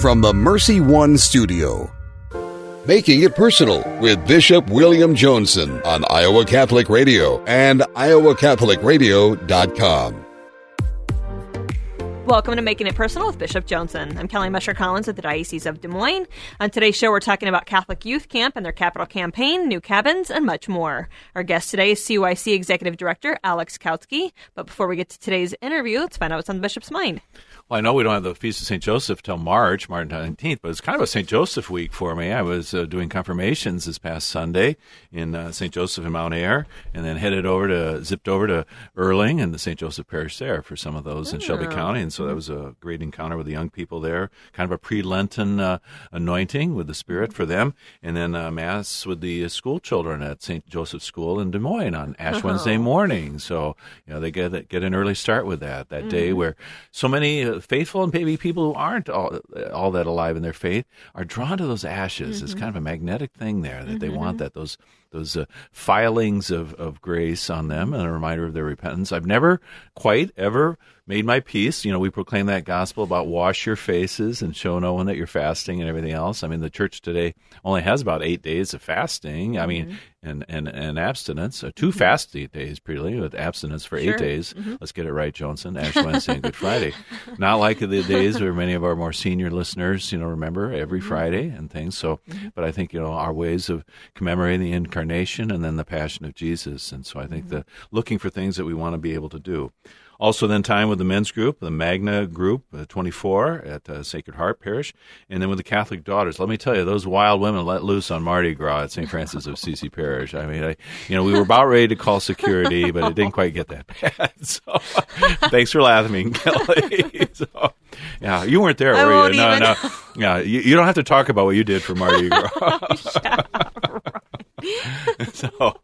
from the Mercy One studio. Making It Personal with Bishop William Joensen on Iowa Catholic Radio and iowacatholicradio.com. Welcome to Making It Personal with Bishop Joensen. I'm Kelly Mescher Collins at the Diocese of Des Moines. On today's show, we're talking about Catholic Youth Camp and their capital campaign, new cabins, and much more. Our guest today is CYC Executive Director Alex Kautsky. But before we get to today's interview, let's find out what's on the Bishop's mind. Well, I know we don't have the Feast of St. Joseph till March, March 19th, but it's kind of a St. Joseph week for me. I was uh, doing confirmations this past Sunday in uh, St. Joseph in Mount Ayr and then headed over to, zipped over to Earling and the St. Joseph Parish there for some of those in Shelby oh. County. And so that was a great encounter with the young people there, kind of a pre Lenten uh, anointing with the Spirit for them. And then uh, Mass with the school children at St. Joseph School in Des Moines on Ash oh. Wednesday morning. So, you know, they get, get an early start with that, that mm-hmm. day where so many uh, faithful and maybe people who aren't all, all that alive in their faith are drawn to those ashes. Mm-hmm. It's kind of a magnetic thing there that mm-hmm. they want that those those uh, filings of, of grace on them and a reminder of their repentance. I've never quite ever made my peace. You know, we proclaim that gospel about wash your faces and show no one that you're fasting and everything else. I mean, the church today only has about eight days of fasting. I mean, mm-hmm. and, and, and abstinence. Uh, 2 mm-hmm. fasting days, pretty with abstinence for sure. eight days. Mm-hmm. Let's get it right, Joensen, Ash Wednesday and Good Friday. Not like the days where many of our more senior listeners, you know, remember every mm-hmm. Friday and things. So, mm-hmm. but I think, you know, our ways of commemorating the incarnation and then the passion of Jesus. And so I think mm-hmm. the looking for things that we want to be able to do. Also, then time with the men's group, the Magna group, uh, 24 at uh, Sacred Heart Parish, and then with the Catholic daughters. Let me tell you, those wild women let loose on Mardi Gras at St. Francis of Assisi Parish. I mean, I, you know, we were about ready to call security, but it didn't quite get that bad. So, thanks for laughing, Kelly. so, yeah, you weren't there, I were you? No, no. Yeah, you, you, don't have to talk about what you did for Mardi Gras. so,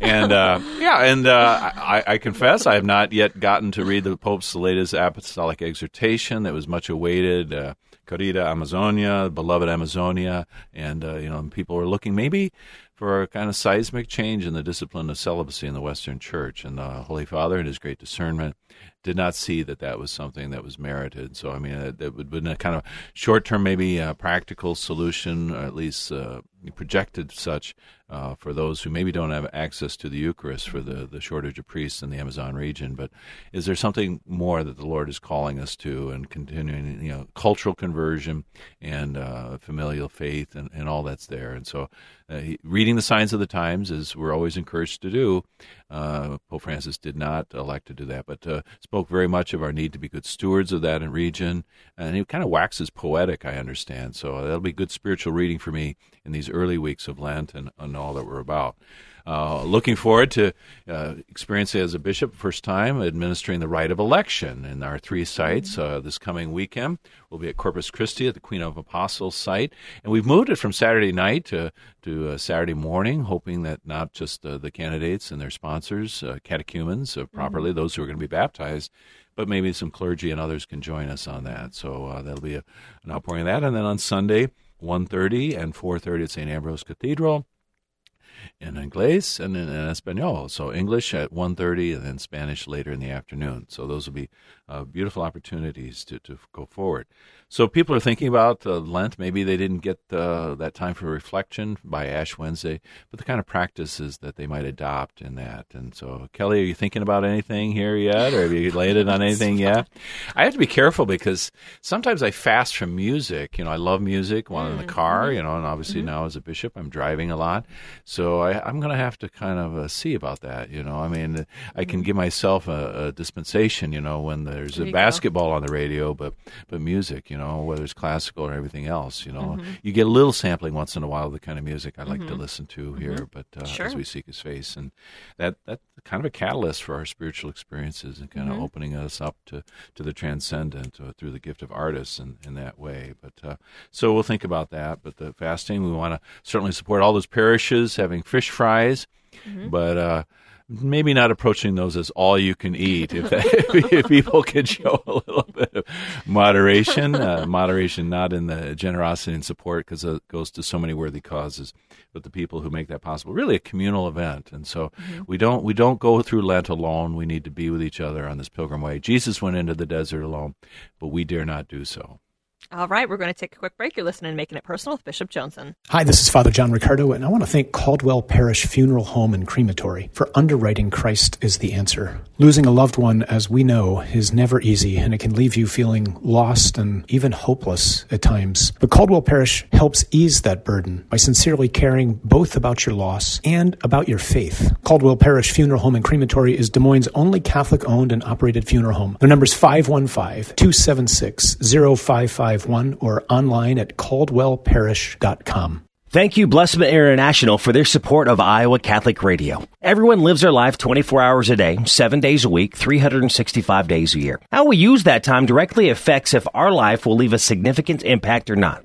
and uh, yeah, and uh, I, I, confess I have not yet gotten to read the Pope's latest apostolic exhortation that was much awaited. Uh, Amazonia, beloved Amazonia, and uh, you know, people are looking maybe for a kind of seismic change in the discipline of celibacy in the Western Church. And the Holy Father, in his great discernment, did not see that that was something that was merited. So, I mean, uh, that would been a kind of short term, maybe a practical solution, or at least uh, projected such uh, for those who maybe don't have access to the Eucharist for the, the shortage of priests in the Amazon region. But is there something more that the Lord is calling us to and continuing, you know, cultural conversion and uh, familial faith and, and all that's there? And so uh, he, reading the signs of the times, as we're always encouraged to do, uh, Pope Francis did not elect to do that, but uh, spoke very much of our need to be good stewards of that region. And he kind of waxes poetic, I understand. So that'll be good spiritual reading for me in these early weeks of Lent and, and all that we're about. Uh, looking forward to uh, experiencing as a bishop first time administering the rite of election in our three sites uh, this coming weekend. We'll be at Corpus Christi at the Queen of Apostles site, and we've moved it from Saturday night to to uh, Saturday morning, hoping that not just uh, the candidates and their sponsors, uh, catechumens, properly mm-hmm. those who are going to be baptized, but maybe some clergy and others can join us on that. So uh, that'll be a, an outpouring of that. And then on Sunday, 1.30 and 4.30 at St. Ambrose Cathedral in English and in, in Espanol. So English at 1.30 and then Spanish later in the afternoon. So those will be uh, beautiful opportunities to, to go forward. So people are thinking about uh, Lent. Maybe they didn't get uh, that time for reflection by Ash Wednesday, but the kind of practices that they might adopt in that. And so, Kelly, are you thinking about anything here yet, or have you laid it on anything yet? I have to be careful because sometimes I fast from music. You know, I love music while in the mm-hmm. car. You know, and obviously mm-hmm. now as a bishop, I'm driving a lot, so I, am going to have to kind of uh, see about that. You know, I mean, I can mm-hmm. give myself a, a dispensation. You know, when there's there a basketball go. on the radio, but but music. You know whether it's classical or everything else. You know, mm-hmm. you get a little sampling once in a while of the kind of music I like mm-hmm. to listen to mm-hmm. here. But uh, sure. as we seek His face, and that that's kind of a catalyst for our spiritual experiences and kind of mm-hmm. opening us up to to the transcendent uh, through the gift of artists in, in that way. But uh, so we'll think about that. But the fasting, we want to certainly support all those parishes having fish fries, mm-hmm. but uh, maybe not approaching those as all you can eat if, that, if people could show a little bit of moderation uh, moderation not in the generosity and support because it goes to so many worthy causes but the people who make that possible. Really a communal event and so mm-hmm. we don't we don't go through lent alone. We need to be with each other on this pilgrim way. Jesus went into the desert alone but we dare not do so All right, we're going to take a quick break. You're listening to Making It Personal with Bishop Joensen. Hi, this is Father John Riccardo, and I want to thank Caldwell Parish Funeral Home and Crematory for underwriting Christ is the answer. Losing a loved one, as we know, is never easy, and it can leave you feeling lost and even hopeless at times. But Caldwell Parish helps ease that burden by sincerely caring both about your loss and about your faith. Caldwell Parish Funeral Home and Crematory is Des Moines' only Catholic owned and operated funeral home. Their number is 515 276 0551 or online at caldwellparish.com. Thank you, Blessman International, for their support of Iowa Catholic Radio. Everyone lives their life 24 hours a day, 7 days a week, 365 days a year. How we use that time directly affects if our life will leave a significant impact or not.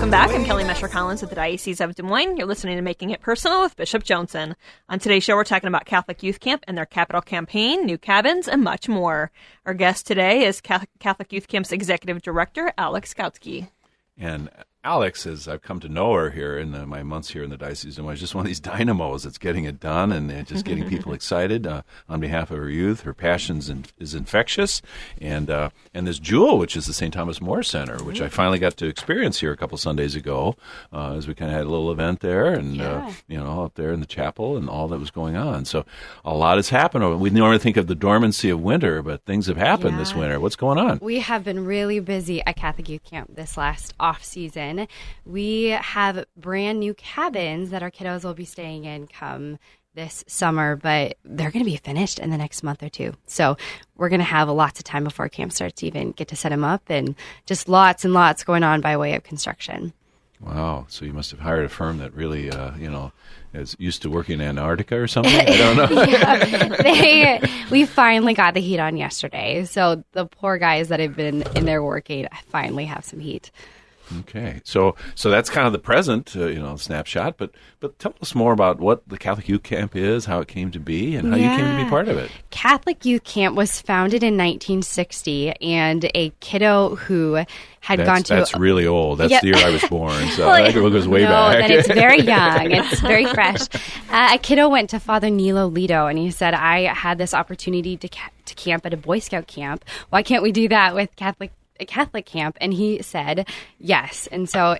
Welcome back. I'm Kelly Mescher Collins with the Diocese of Des Moines. You're listening to Making It Personal with Bishop Joensen. On today's show, we're talking about Catholic Youth Camp and their capital campaign, new cabins, and much more. Our guest today is Catholic Youth Camp's Executive Director, Alex Kautsky. And Alex, as I've come to know her here in the, my months here in the Diocese of Des just one of these dynamos that's getting it done and, and just getting people excited uh, on behalf of her youth. Her passion in, is infectious. And uh, and this jewel, which is the St. Thomas More Center, which I finally got to experience here a couple Sundays ago uh, as we kind of had a little event there and, uh, Yeah. you know, up there in the chapel and all that was going on. So a lot has happened. We normally think of the dormancy of winter, but things have happened this winter. What's going on? We have been really busy at Catholic Youth Camp this last off season. We have brand new cabins that our kiddos will be staying in come this summer, but they're going to be finished in the next month or two. So we're going to have lots of time before camp starts to even get to set them up and just lots and lots going on by way of construction. Wow. So you must have hired a firm that really, uh, you know, is used to working in Antarctica or something. I don't know. they we finally got the heat on yesterday. So the poor guys that have been in there working finally have some heat. Okay, so so that's kind of the present, uh, you know, snapshot. But but tell us more about what the Catholic Youth Camp is, how it came to be, and how you came to be part of it. Catholic Youth Camp was founded in 1960, and a kiddo who had That's, gone to that's really old. That's Yeah. the year I was born, so Well, that goes way no, back. then it's very young. It's very fresh. Uh, a kiddo went to Father Nilo Lido, and he said, "I had this opportunity to ca- to camp at a Boy Scout camp. Why can't we do that with Catholic a Catholic camp?" And he said, "Yes." And so.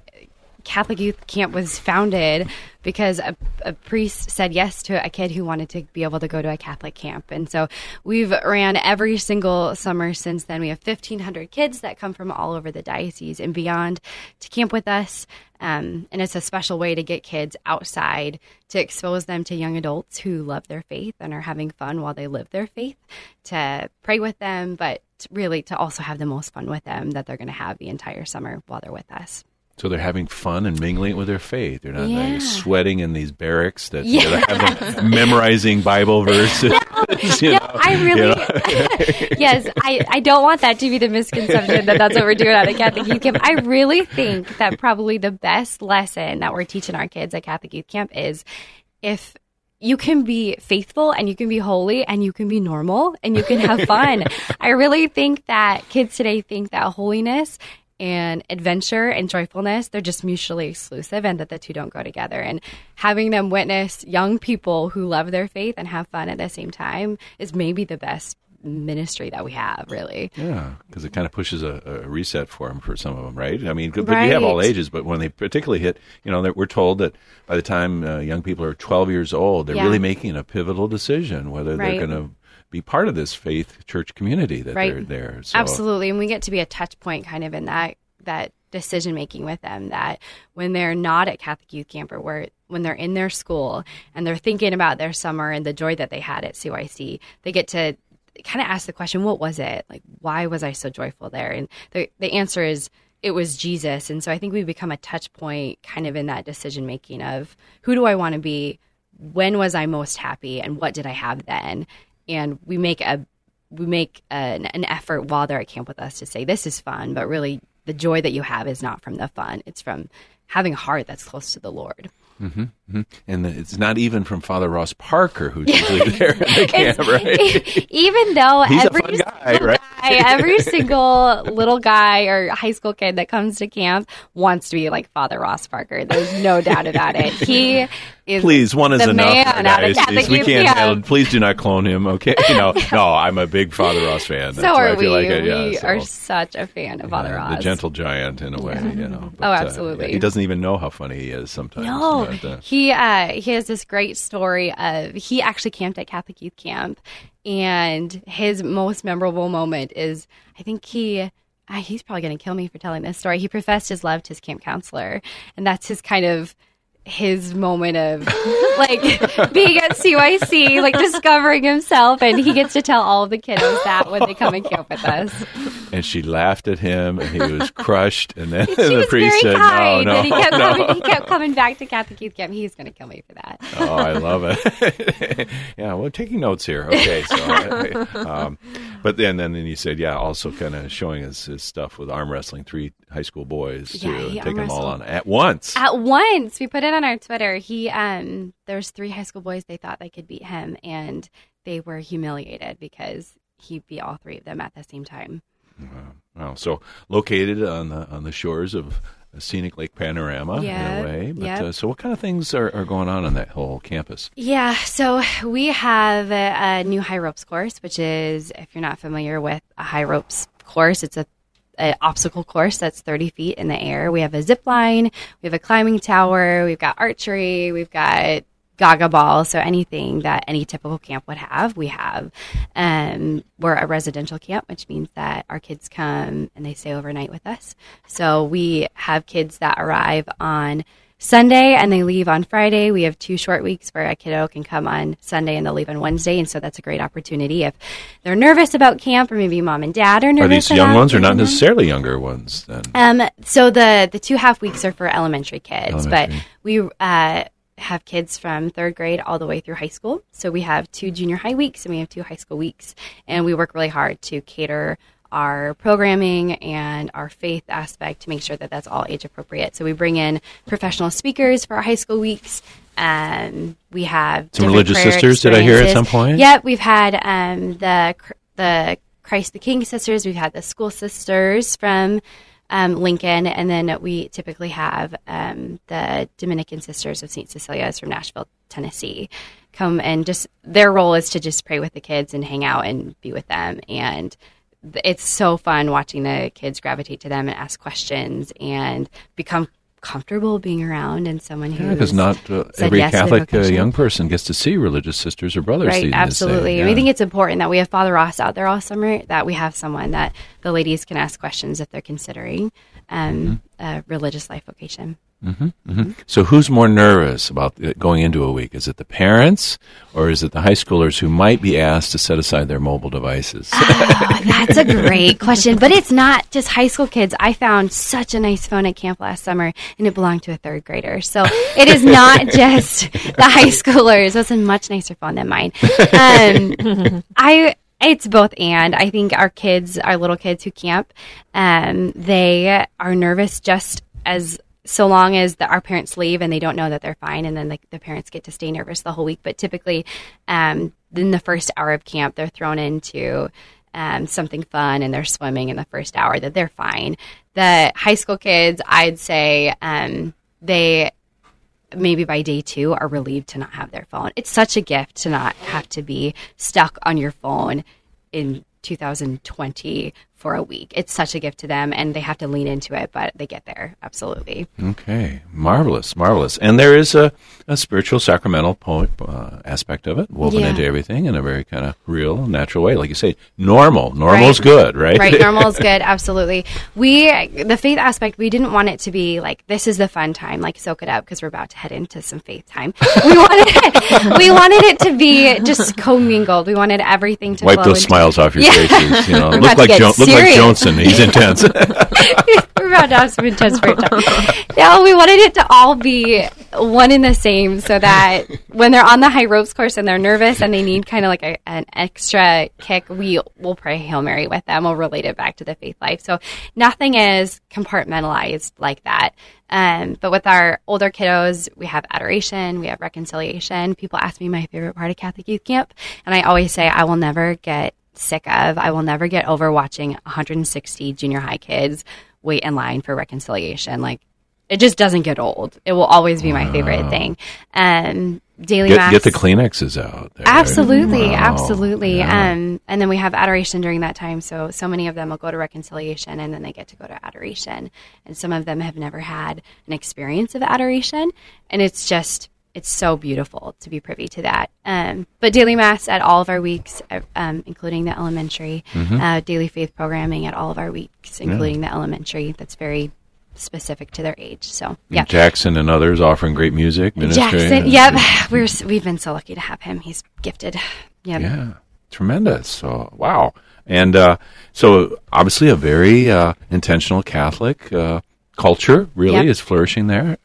Catholic Youth Camp was founded because a, a priest said yes to a kid who wanted to be able to go to a Catholic camp. And so we've ran every single summer since then. We have 1,500 kids that come from all over the diocese and beyond to camp with us. Um, and it's a special way to get kids outside to expose them to young adults who love their faith and are having fun while they live their faith, to pray with them, but really to also have the most fun with them that they're going to have the entire summer while they're with us. so they're having fun and mingling with their faith. They're not like, Yeah. sweating in these barracks that Yeah. memorizing Bible verses. you No, know, I you really, know. yes, I, I don't want that to be the misconception that that's what we're doing at a Catholic Youth Camp. I really think that probably the best lesson that we're teaching our kids at Catholic Youth Camp is if you can be faithful and you can be holy and you can be normal and you can have fun. I really think that kids today think that holiness and adventure and joyfulness they're just mutually exclusive and that the two don't go together and having them witness young people who love their faith and have fun at the same time is maybe the best ministry that we have really Yeah, because it kind of pushes a, a reset for them for some of them, right? I mean, but you have all ages, but when they particularly hit, you know, we're told that by the time uh, young people are 12 years old, they're Yeah. really making a pivotal decision whether Right. they're going to be part of this faith church community that Right. they're there. So, Absolutely, and we get to be a touch point kind of in that that decision making with them. That when they're not at Catholic Youth Camp or where when they're in their school and they're thinking about their summer and the joy that they had at CYC, they get to kind of ask the question, "What was it? Like, why was I so joyful there?" And the the answer is. It was Jesus. And so I think we become a touch point kind of in that decision making of who do I want to be? When was I most happy? And what did I have then? And we make a we make an, an effort while they're at camp with us to say this is fun, but really the joy that you have is not from the fun; it's from having a heart that's close to the Lord. Mm-hmm, mm-hmm. And it's not even from Father Ross Parker, who's usually there in the camp, right? Even though He's a every fun guy, single right? every single little guy or high school kid that comes to camp wants to be like Father Ross Parker. There's no doubt about it. He is Please, one is enough. man for out of. Catholic we can't. handle- please do not clone him. Okay, no, no. I'm a big Father Ross fan. That's So are I we. feel like it, yeah, we so, are such a fan of Father uh, Ross. the gentle giant in a way. You know. Oh, uh, absolutely. he doesn't even know how funny he is sometimes. No, but, uh, he uh, he has this great story of he actually camped at Catholic Youth Camp, and his most memorable moment is I think he. Uh, he's probably going to kill me for telling this story. He professed his love to his camp counselor, and that's his kind of his moment of like being at CYC, like discovering himself, and he gets to tell all of the kiddos that when they come and camp with us. and she laughed at him, and he was crushed. And then She the was priest very said, kind, "No, no, he kept, no." coming, he kept coming back to Catholic Youth Camp. He's going to kill me for that. Oh, I love it. yeah, we're taking notes here. Okay, so, um, but then then then you said, yeah, also kind of showing his, his stuff with arm wrestling, three high school boys Yeah, to he take them all on at once. At once, we put it on our Twitter. He, um, there's three high school boys. They thought they could beat him, and they were humiliated because he beat all three of them at the same time. Wow. So located on the on the shores of a scenic Lake Panorama Yeah, in a way. But yep. uh, so, what kind of things are, are going on on that whole campus? Yeah, so we have a, a new high ropes course, which is, if you're not familiar with a high ropes course, it's a an obstacle course that's 30 feet in the air. We have a zip line, we have a climbing tower, we've got archery, we've got gaga ball, so anything that any typical camp would have, we have. Um, we're a residential camp, which means that our kids come and they stay overnight with us. So we have kids that arrive on Sunday and they leave on Friday. We have two short weeks where a kiddo can come on Sunday and they'll leave on Wednesday, and so that's a great opportunity if they're nervous about camp, or maybe mom and dad are nervous. Are these young ones or not necessarily younger ones? Then Um, so the the two half weeks are for elementary kids, Elementary. but we uh, have kids from third grade all the way through high school. So we have two junior high weeks and we have two high school weeks, and we work really hard to cater our programming and our faith aspect to make sure that that's all age appropriate. So we bring in professional speakers for our high school weeks. Um, we have Some religious sisters, did I hear at some point? Yep, we've had um, the the Christ the King sisters. We've had the school sisters from um, Lincoln, and then we typically have um, the Dominican Sisters of St. Cecilia's from Nashville, Tennessee, come and just their role is to just pray with the kids and hang out and be with them, and it's so fun watching the kids gravitate to them and ask questions and become comfortable being around and someone who because not uh, every yes Catholic uh, young person gets to see religious sisters or brothers. Right, absolutely. yeah. We think it's important that we have Father Ross out there all summer, that we have someone that the ladies can ask questions if they're considering um, Mm-hmm. a religious life vocation. So, who's more nervous about going into a week? Is it the parents or is it the high schoolers who might be asked to set aside their mobile devices? Oh, that's a great question. But it's not just high school kids. I found such a nice phone at camp last summer, and it belonged to a third grader. So it is not just the high schoolers. That's a much nicer phone than mine. Um, I. It's both and. I think our kids, our little kids who camp, um, they are nervous just as so long as the, our parents leave and they don't know that they're fine, and then the, the parents get to stay nervous the whole week. But typically, um, in the first hour of camp, they're thrown into um, something fun and they're swimming in the first hour. That they're fine. The high school kids, I'd say, um, they maybe by day two are relieved to not have their phone. It's such a gift to not have to be stuck on your phone in 2020 for a week. It's such a gift to them and they have to lean into it, but they get there. Absolutely. Okay, marvelous, marvelous. And there is a, a spiritual, sacramental point, uh, aspect of it woven Yeah. into everything in a very kind of real, natural way. Like you say, normal. Normal's Right. good, right? Right, normal is good, absolutely. We the faith aspect, we didn't want it to be like this is the fun time, like soak it up because we're about to head into some faith time. We wanted it, we wanted it to be just commingled. We wanted everything to Wipe those smiles off your Yeah. faces. You know, look like get jo- look like. Joensen. He's intense. we're about to have some intense prayer time. No, we wanted it to all be one in the same so that when they're on the high ropes course and they're nervous and they need kind of like a, an extra kick, we will pray Hail Mary with them. We'll relate it back to the faith life. So nothing is compartmentalized like that. Um, but with our older kiddos, we have adoration, we have reconciliation. People ask me my favorite part of Catholic Youth Camp, and I always say I will never get sick of, I will never get over watching 160 junior high kids wait in line for reconciliation. Like, it just doesn't get old. It will always be my favorite thing. Um, daily Get, mass. get the Kleenexes out. there. Absolutely, Wow. absolutely. Yeah. Um, and then we have adoration during that time. So so many of them will go to reconciliation, and then they get to go to adoration. And some of them have never had an experience of adoration, and it's just it's so beautiful to be privy to that. Um, but daily mass at all of our weeks, uh, um, including the elementary, Mm-hmm. uh, daily faith programming at all of our weeks, including the elementary. That's very specific to their age. So yeah. Jackson and others offering great music. Ministry. Jackson, yep, we're we've been so lucky to have him. He's gifted. Yep. Yeah, tremendous. So wow, and uh, so obviously a very uh, intentional Catholic uh, culture really Yep. is flourishing there.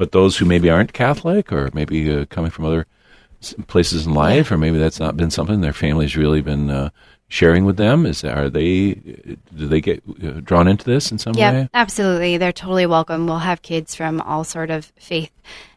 Uh, but those who maybe aren't Catholic or maybe uh, coming from other places in life, or maybe that's not been something their family's really been uh, sharing with them. Is are they do they get uh, drawn into this in some way? absolutely. They're totally welcome. We'll have kids from all sort of faith,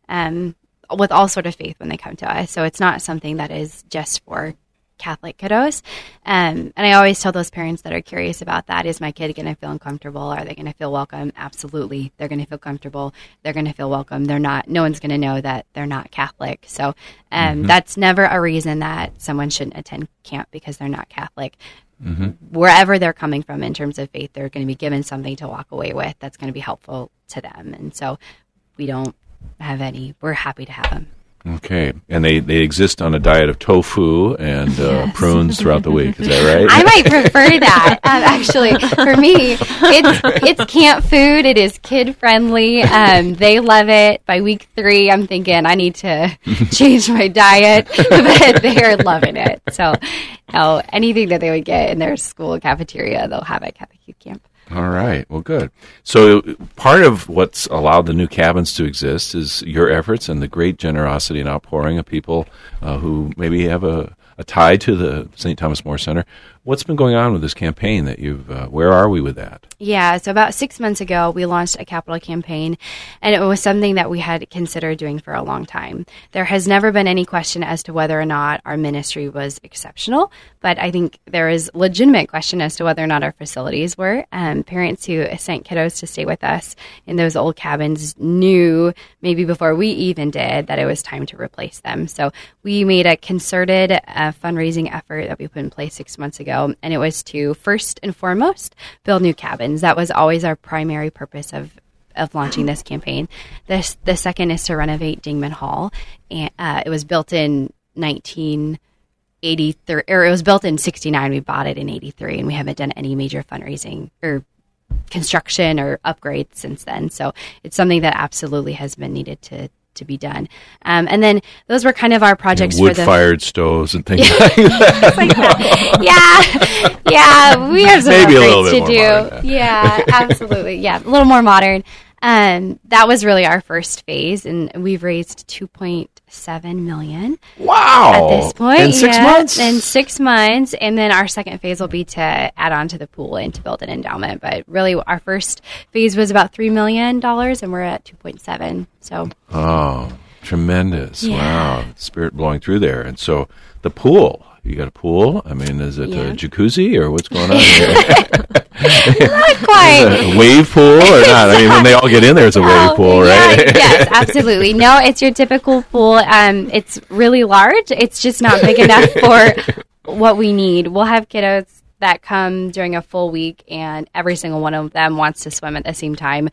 um, with all sort of faith when they come to us. So it's not something that is just for Catholic kiddos. Um, and I always tell those parents that are curious about that: Is my kid going to feel uncomfortable? Are they going to feel welcome? Absolutely, they're going to feel comfortable. They're going to feel welcome. They're not. No one's going to know that they're not Catholic. So um, that's never a reason that someone shouldn't attend camp because they're not Catholic wherever they're coming from in terms of faith, they're going to be given something to walk away with that's going to be helpful to them. And so we don't have any, we're happy to have them. Okay, and they, they exist on a diet of tofu and uh, prunes throughout the week. Is that right? I might prefer that. Um, actually, for me, it's it's camp food. It is kid friendly. Um, they love it. By week three, I'm thinking I need to change my diet, but they are loving it. So, no, anything that they would get in their school cafeteria, they'll have at Catholic Youth Camp. All right. Well, good. So, part of what's allowed the new cabins to exist is your efforts and the great generosity and outpouring of people uh, who maybe have a, a tie to the St. Thomas More Center. What's been going on with this campaign that you've? Uh, where are we with that? Yeah, so about six months ago, we launched a capital campaign, and it was something that we had considered doing for a long time. There has never been any question as to whether or not our ministry was exceptional, but I think there is legitimate question as to whether or not our facilities were. Um, parents who sent kiddos to stay with us in those old cabins knew maybe before we even did that it was time to replace them. So we made a concerted uh, fundraising effort that we put in place six months ago, and it was to first and foremost build new cabins. That was always our primary purpose of of launching this campaign. This the second is to renovate Dingman Hall, and uh, it was built in nineteen. 83 or it was built in 69 we bought it in 83 and we haven't done any major fundraising or construction or upgrades since then so it's something that absolutely has been needed to to be done um, and then those were kind of our projects for Wood the fired stoves and things like that. yeah, yeah, we have some Maybe a little bit to do. modern, Yeah, absolutely. Yeah, a little more modern. Um, that was really our first phase, and we've raised two point seven million Wow. at this point. In six yeah, months? In six months, and then our second phase will be to add on to the pool and to build an endowment. But really, our first phase was about three million dollars, and we're at two point seven. So Oh, tremendous. Yeah. Wow. Spirit blowing through there. And so the pool. You got a pool? I mean, is it Yeah. a jacuzzi or what's going on here? not quite. wave pool or not? I mean, when they all get in there, it's a wave Oh, pool, yeah, right? yes, absolutely. No, it's your typical pool. Um, it's really large. It's just not big enough for what we need. We'll have kiddos that come during a full week, and every single one of them wants to swim at the same time.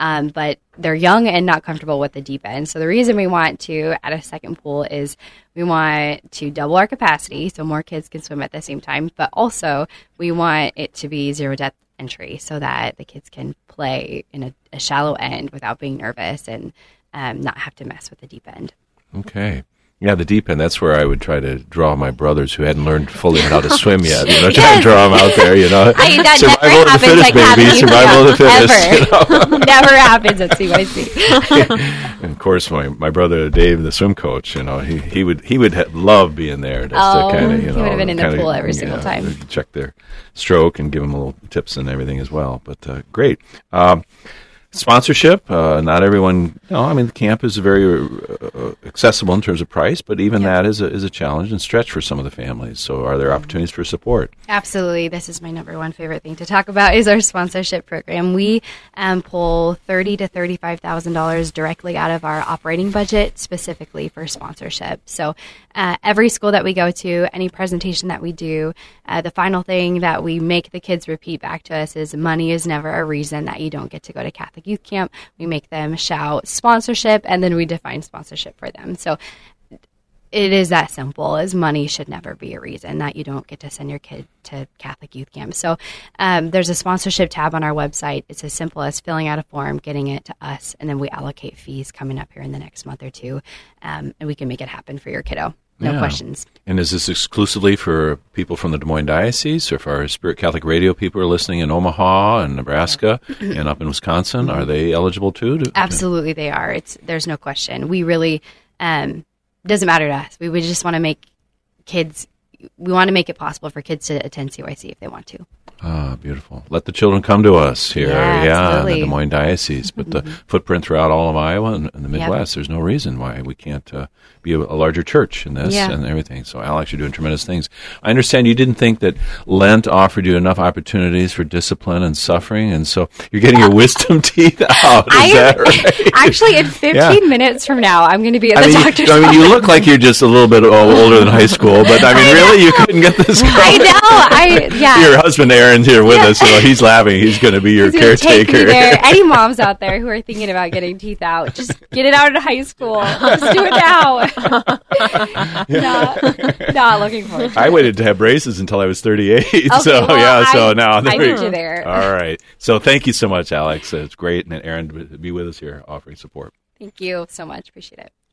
Um, but they're young and not comfortable with the deep end. So the reason we want to add a second pool is we want to double our capacity so more kids can swim at the same time. But also we want it to be zero depth entry so that the kids can play in a, a shallow end without being nervous and um, not have to mess with the deep end. Okay. Yeah, the deep end. That's where I would try to draw my brothers who hadn't learned fully how to swim yet. You know, try to draw them out there. You know, I, that survival of the never fittest, happens at baby. Catholic Survival of the Youth fittest. You know? Never happens at CYC. and of course, my, my brother Dave, the swim coach, you know, he, he would he would ha- love being there just Oh, to kind of you know, he know would have been in the kinda, pool every single know, time. check their stroke and give them little tips and everything as well. But uh, great. Um, Sponsorship. Uh, not everyone. No, I mean the camp is very uh, accessible in terms of price, but even that is a, is a challenge and stretch for some of the families. So, are there opportunities for support? Absolutely. This is my number one favorite thing to talk about is our sponsorship program. We um, pull thirty to thirty-five thousand dollars directly out of our operating budget specifically for sponsorship. So uh, every school that we go to, any presentation that we do, uh, the final thing that we make the kids repeat back to us is money is never a reason that you don't get to go to Catholic Youth Camp. We make them shout sponsorship, and then we define sponsorship for them. So it is that simple as money should never be a reason that you don't get to send your kid to catholic youth camp so um, there's a sponsorship tab on our website it's as simple as filling out a form getting it to us and then we allocate fees coming up here in the next month or two um, and we can make it happen for your kiddo no Yeah. questions And is this exclusively for people from the Des Moines Diocese, or if our Spirit Catholic Radio people are listening in Omaha and Nebraska and up in Wisconsin? Are they eligible too? To, absolutely they are it's there's no question we really um, doesn't matter to us we would just want to make kids we want to make it possible for kids to attend cyc if they want to Ah, beautiful. Let the children come to us here. Yeah, in the. Mm-hmm. Des Moines Diocese. But the footprint throughout all of Iowa and, and the Midwest, there's no reason why we can't uh, be a, a larger church in this Yeah. and everything. So, Alex, you're doing tremendous things. I understand you didn't think that Lent offered you enough opportunities for discipline and suffering, and so you're getting your wisdom teeth out. Is I that am right? actually in 15 Yeah. minutes from now I'm going to be at I the mean, doctor's you, I mean, you look like you're just a little bit older than high school, but I mean, really, you couldn't get this girl. I know. I yeah. Your husband Aaron's here with us, so he's laughing. He's going to be your He's gonna take caretaker. Any moms out there who are thinking about getting teeth out, just get it out in high school. Just do it now. not, not looking forward. To I waited to have braces until I was 38. so well, yeah, so I- now I there we- you there. All right. So thank you so much, Alex. It's great, and Aaron to be with us here, offering support. Thank you so much. Appreciate it.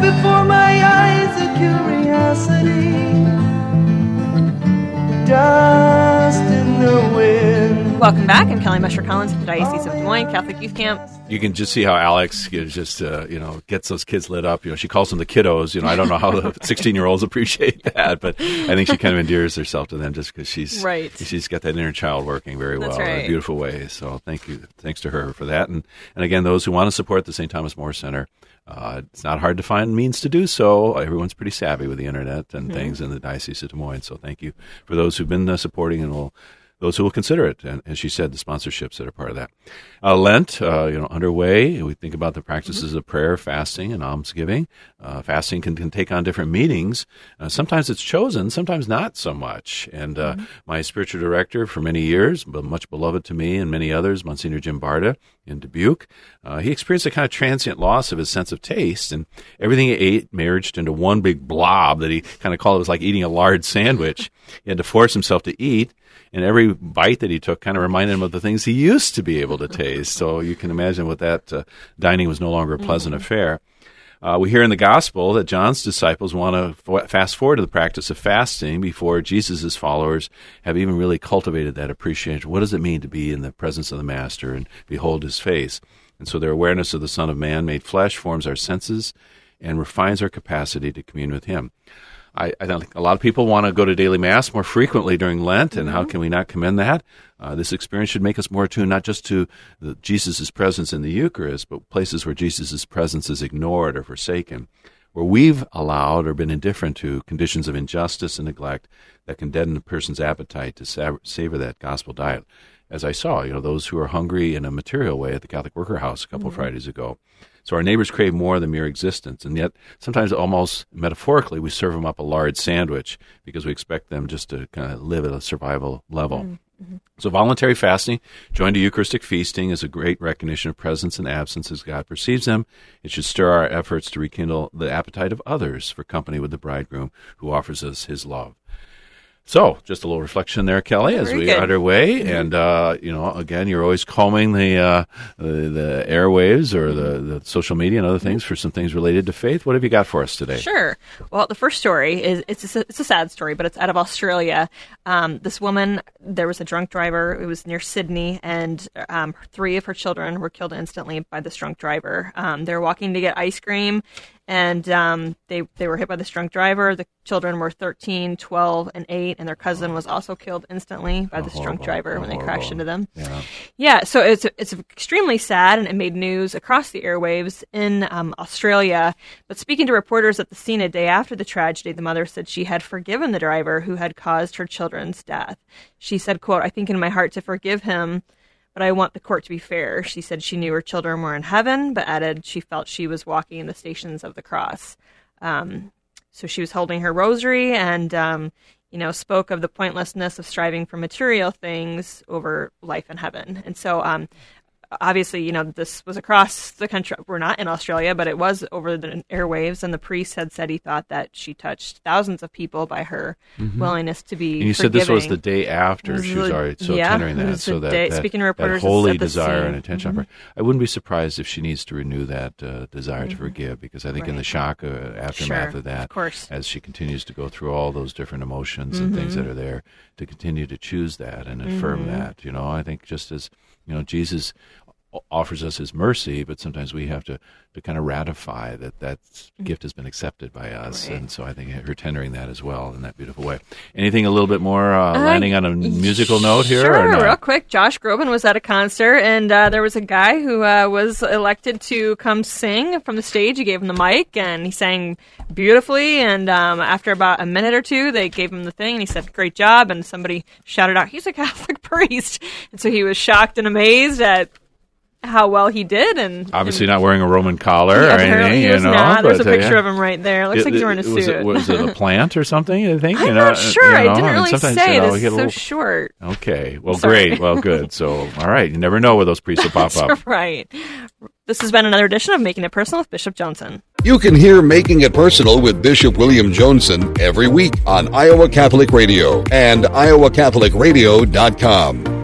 before my eyes a curiosity. Dust in the wind. Welcome back. I'm Kelly Mescher Collins at the Diocese of Des Moines Catholic Youth Camp. You can just see how Alex is just, uh, you know, gets those kids lit up. You know, she calls them the kiddos. You know, I don't know how the 16 year olds appreciate that, but I think she kind of endears herself to them just because she's Right. She's got that inner child working very That's well in a beautiful way. So thank you, thanks to her for that. And and again, those who want to support the St. Thomas More Center. Uh, it's not hard to find means to do so. Everyone's pretty savvy with the internet and things in the Diocese of Des Moines. So thank you for those who've been uh, supporting and will those who will consider it. And as she said, the sponsorships that are part of that. Uh, Lent, uh, you know, underway. We think about the practices of prayer, fasting, and almsgiving. Uh, fasting can, can take on different meanings. Uh, sometimes it's chosen, sometimes not so much. And uh, my spiritual director for many years, but much beloved to me and many others, Monsignor Jim Barta in Dubuque, uh, he experienced a kind of transient loss of his sense of taste, and everything he ate merged into one big blob that he kind of called it was like eating a large sandwich. he had to force himself to eat and every bite that he took kind of reminded him of the things he used to be able to taste. So you can imagine what that uh, dining was no longer a pleasant affair. Uh, we hear in the gospel that John's disciples want to f- fast forward to the practice of fasting before Jesus' followers have even really cultivated that appreciation. What does it mean to be in the presence of the Master and behold his face? And so their awareness of the Son of Man made flesh forms our senses and refines our capacity to commune with him. I, I think a lot of people want to go to daily mass more frequently during Lent, and how can we not commend that? Uh, this experience should make us more attuned not just to Jesus' presence in the Eucharist, but places where Jesus' presence is ignored or forsaken, where we've allowed or been indifferent to conditions of injustice and neglect that can deaden a person's appetite to savor that gospel diet. As I saw, you know, those who are hungry in a material way at the Catholic Worker House a couple mm-hmm. Fridays ago. So our neighbors crave more than mere existence, and yet sometimes almost metaphorically we serve them up a large sandwich because we expect them just to kind of live at a survival level. Mm-hmm. Mm-hmm. So, voluntary fasting, joined to Eucharistic feasting, is a great recognition of presence and absence as God perceives them. It should stir our efforts to rekindle the appetite of others for company with the bridegroom who offers us his love. So, just a little reflection there, Kelly, as Very we good. are underway. And, uh, you know, again, you're always combing the, uh, the, the airwaves or the, the social media and other things for some things related to faith. What have you got for us today? Sure. Well, the first story is it's a, it's a sad story, but it's out of Australia. Um, this woman, there was a drunk driver. It was near Sydney, and um, three of her children were killed instantly by this drunk driver. Um, they were walking to get ice cream, and um, they they were hit by this drunk driver. The children were 13, 12, and 8, and their cousin was also killed instantly by this drunk driver when they crashed into them. Yeah. Yeah, so it's it's extremely sad, and it made news across the airwaves in um, Australia. But speaking to reporters at the scene a day after the tragedy, the mother said she had forgiven the driver who had caused her children's death. She said, "quote I think in my heart to forgive him." But I want the court to be fair. She said she knew her children were in heaven, but added she felt she was walking in the stations of the cross. Um, so she was holding her rosary and, um, you know, spoke of the pointlessness of striving for material things over life in heaven. And so um, obviously, you know, this was across the country. We're not in Australia, but it was over the airwaves. And the priest had said he thought that she touched thousands of people by her Mhm. willingness to be. And you said this was the day after she was already so yeah, tendering that. So that, day- that, speaking to reporters, that holy desire and attention. on Mhm. her. I wouldn't be surprised if she needs to renew that uh, desire to Mhm. forgive because I think in the shock uh, aftermath Sure, of that, of course. as she continues to go through all those different emotions and things that are there, to continue to choose that and affirm Mhm. that. You know, I think just as you know, Jesus offers us his mercy, but sometimes we have to, to kind of ratify that that gift has been accepted by us. Right. And so I think her tendering that as well in that beautiful way. Anything a little bit more uh, landing on a musical note here? Sure, not? real quick. Josh Groban was at a concert, and uh, there was a guy who uh, was elected to come sing from the stage. He gave him the mic, and he sang beautifully. And um, after about a minute or two, they gave him the thing, and he said, "Great job!" And somebody shouted out, "He's a Catholic priest!" And so he was shocked and amazed at how well he did. And Obviously, not wearing a Roman collar Yeah, or anything, he you know. not. There's a but, uh, picture yeah. of him right there. Looks like he's wearing a was suit. It, was it a plant or something? I think. I'm you know, not sure. You I didn't really say. You know, This is get so little, short. Okay. Well, Sorry. great. Well, good. So, all right. You never know where those priests will pop up. Right. This has been another edition of Making It Personal with Bishop Joensen. You can hear Making It Personal with Bishop William Joensen every week on Iowa Catholic Radio and iowacatholicradio.com.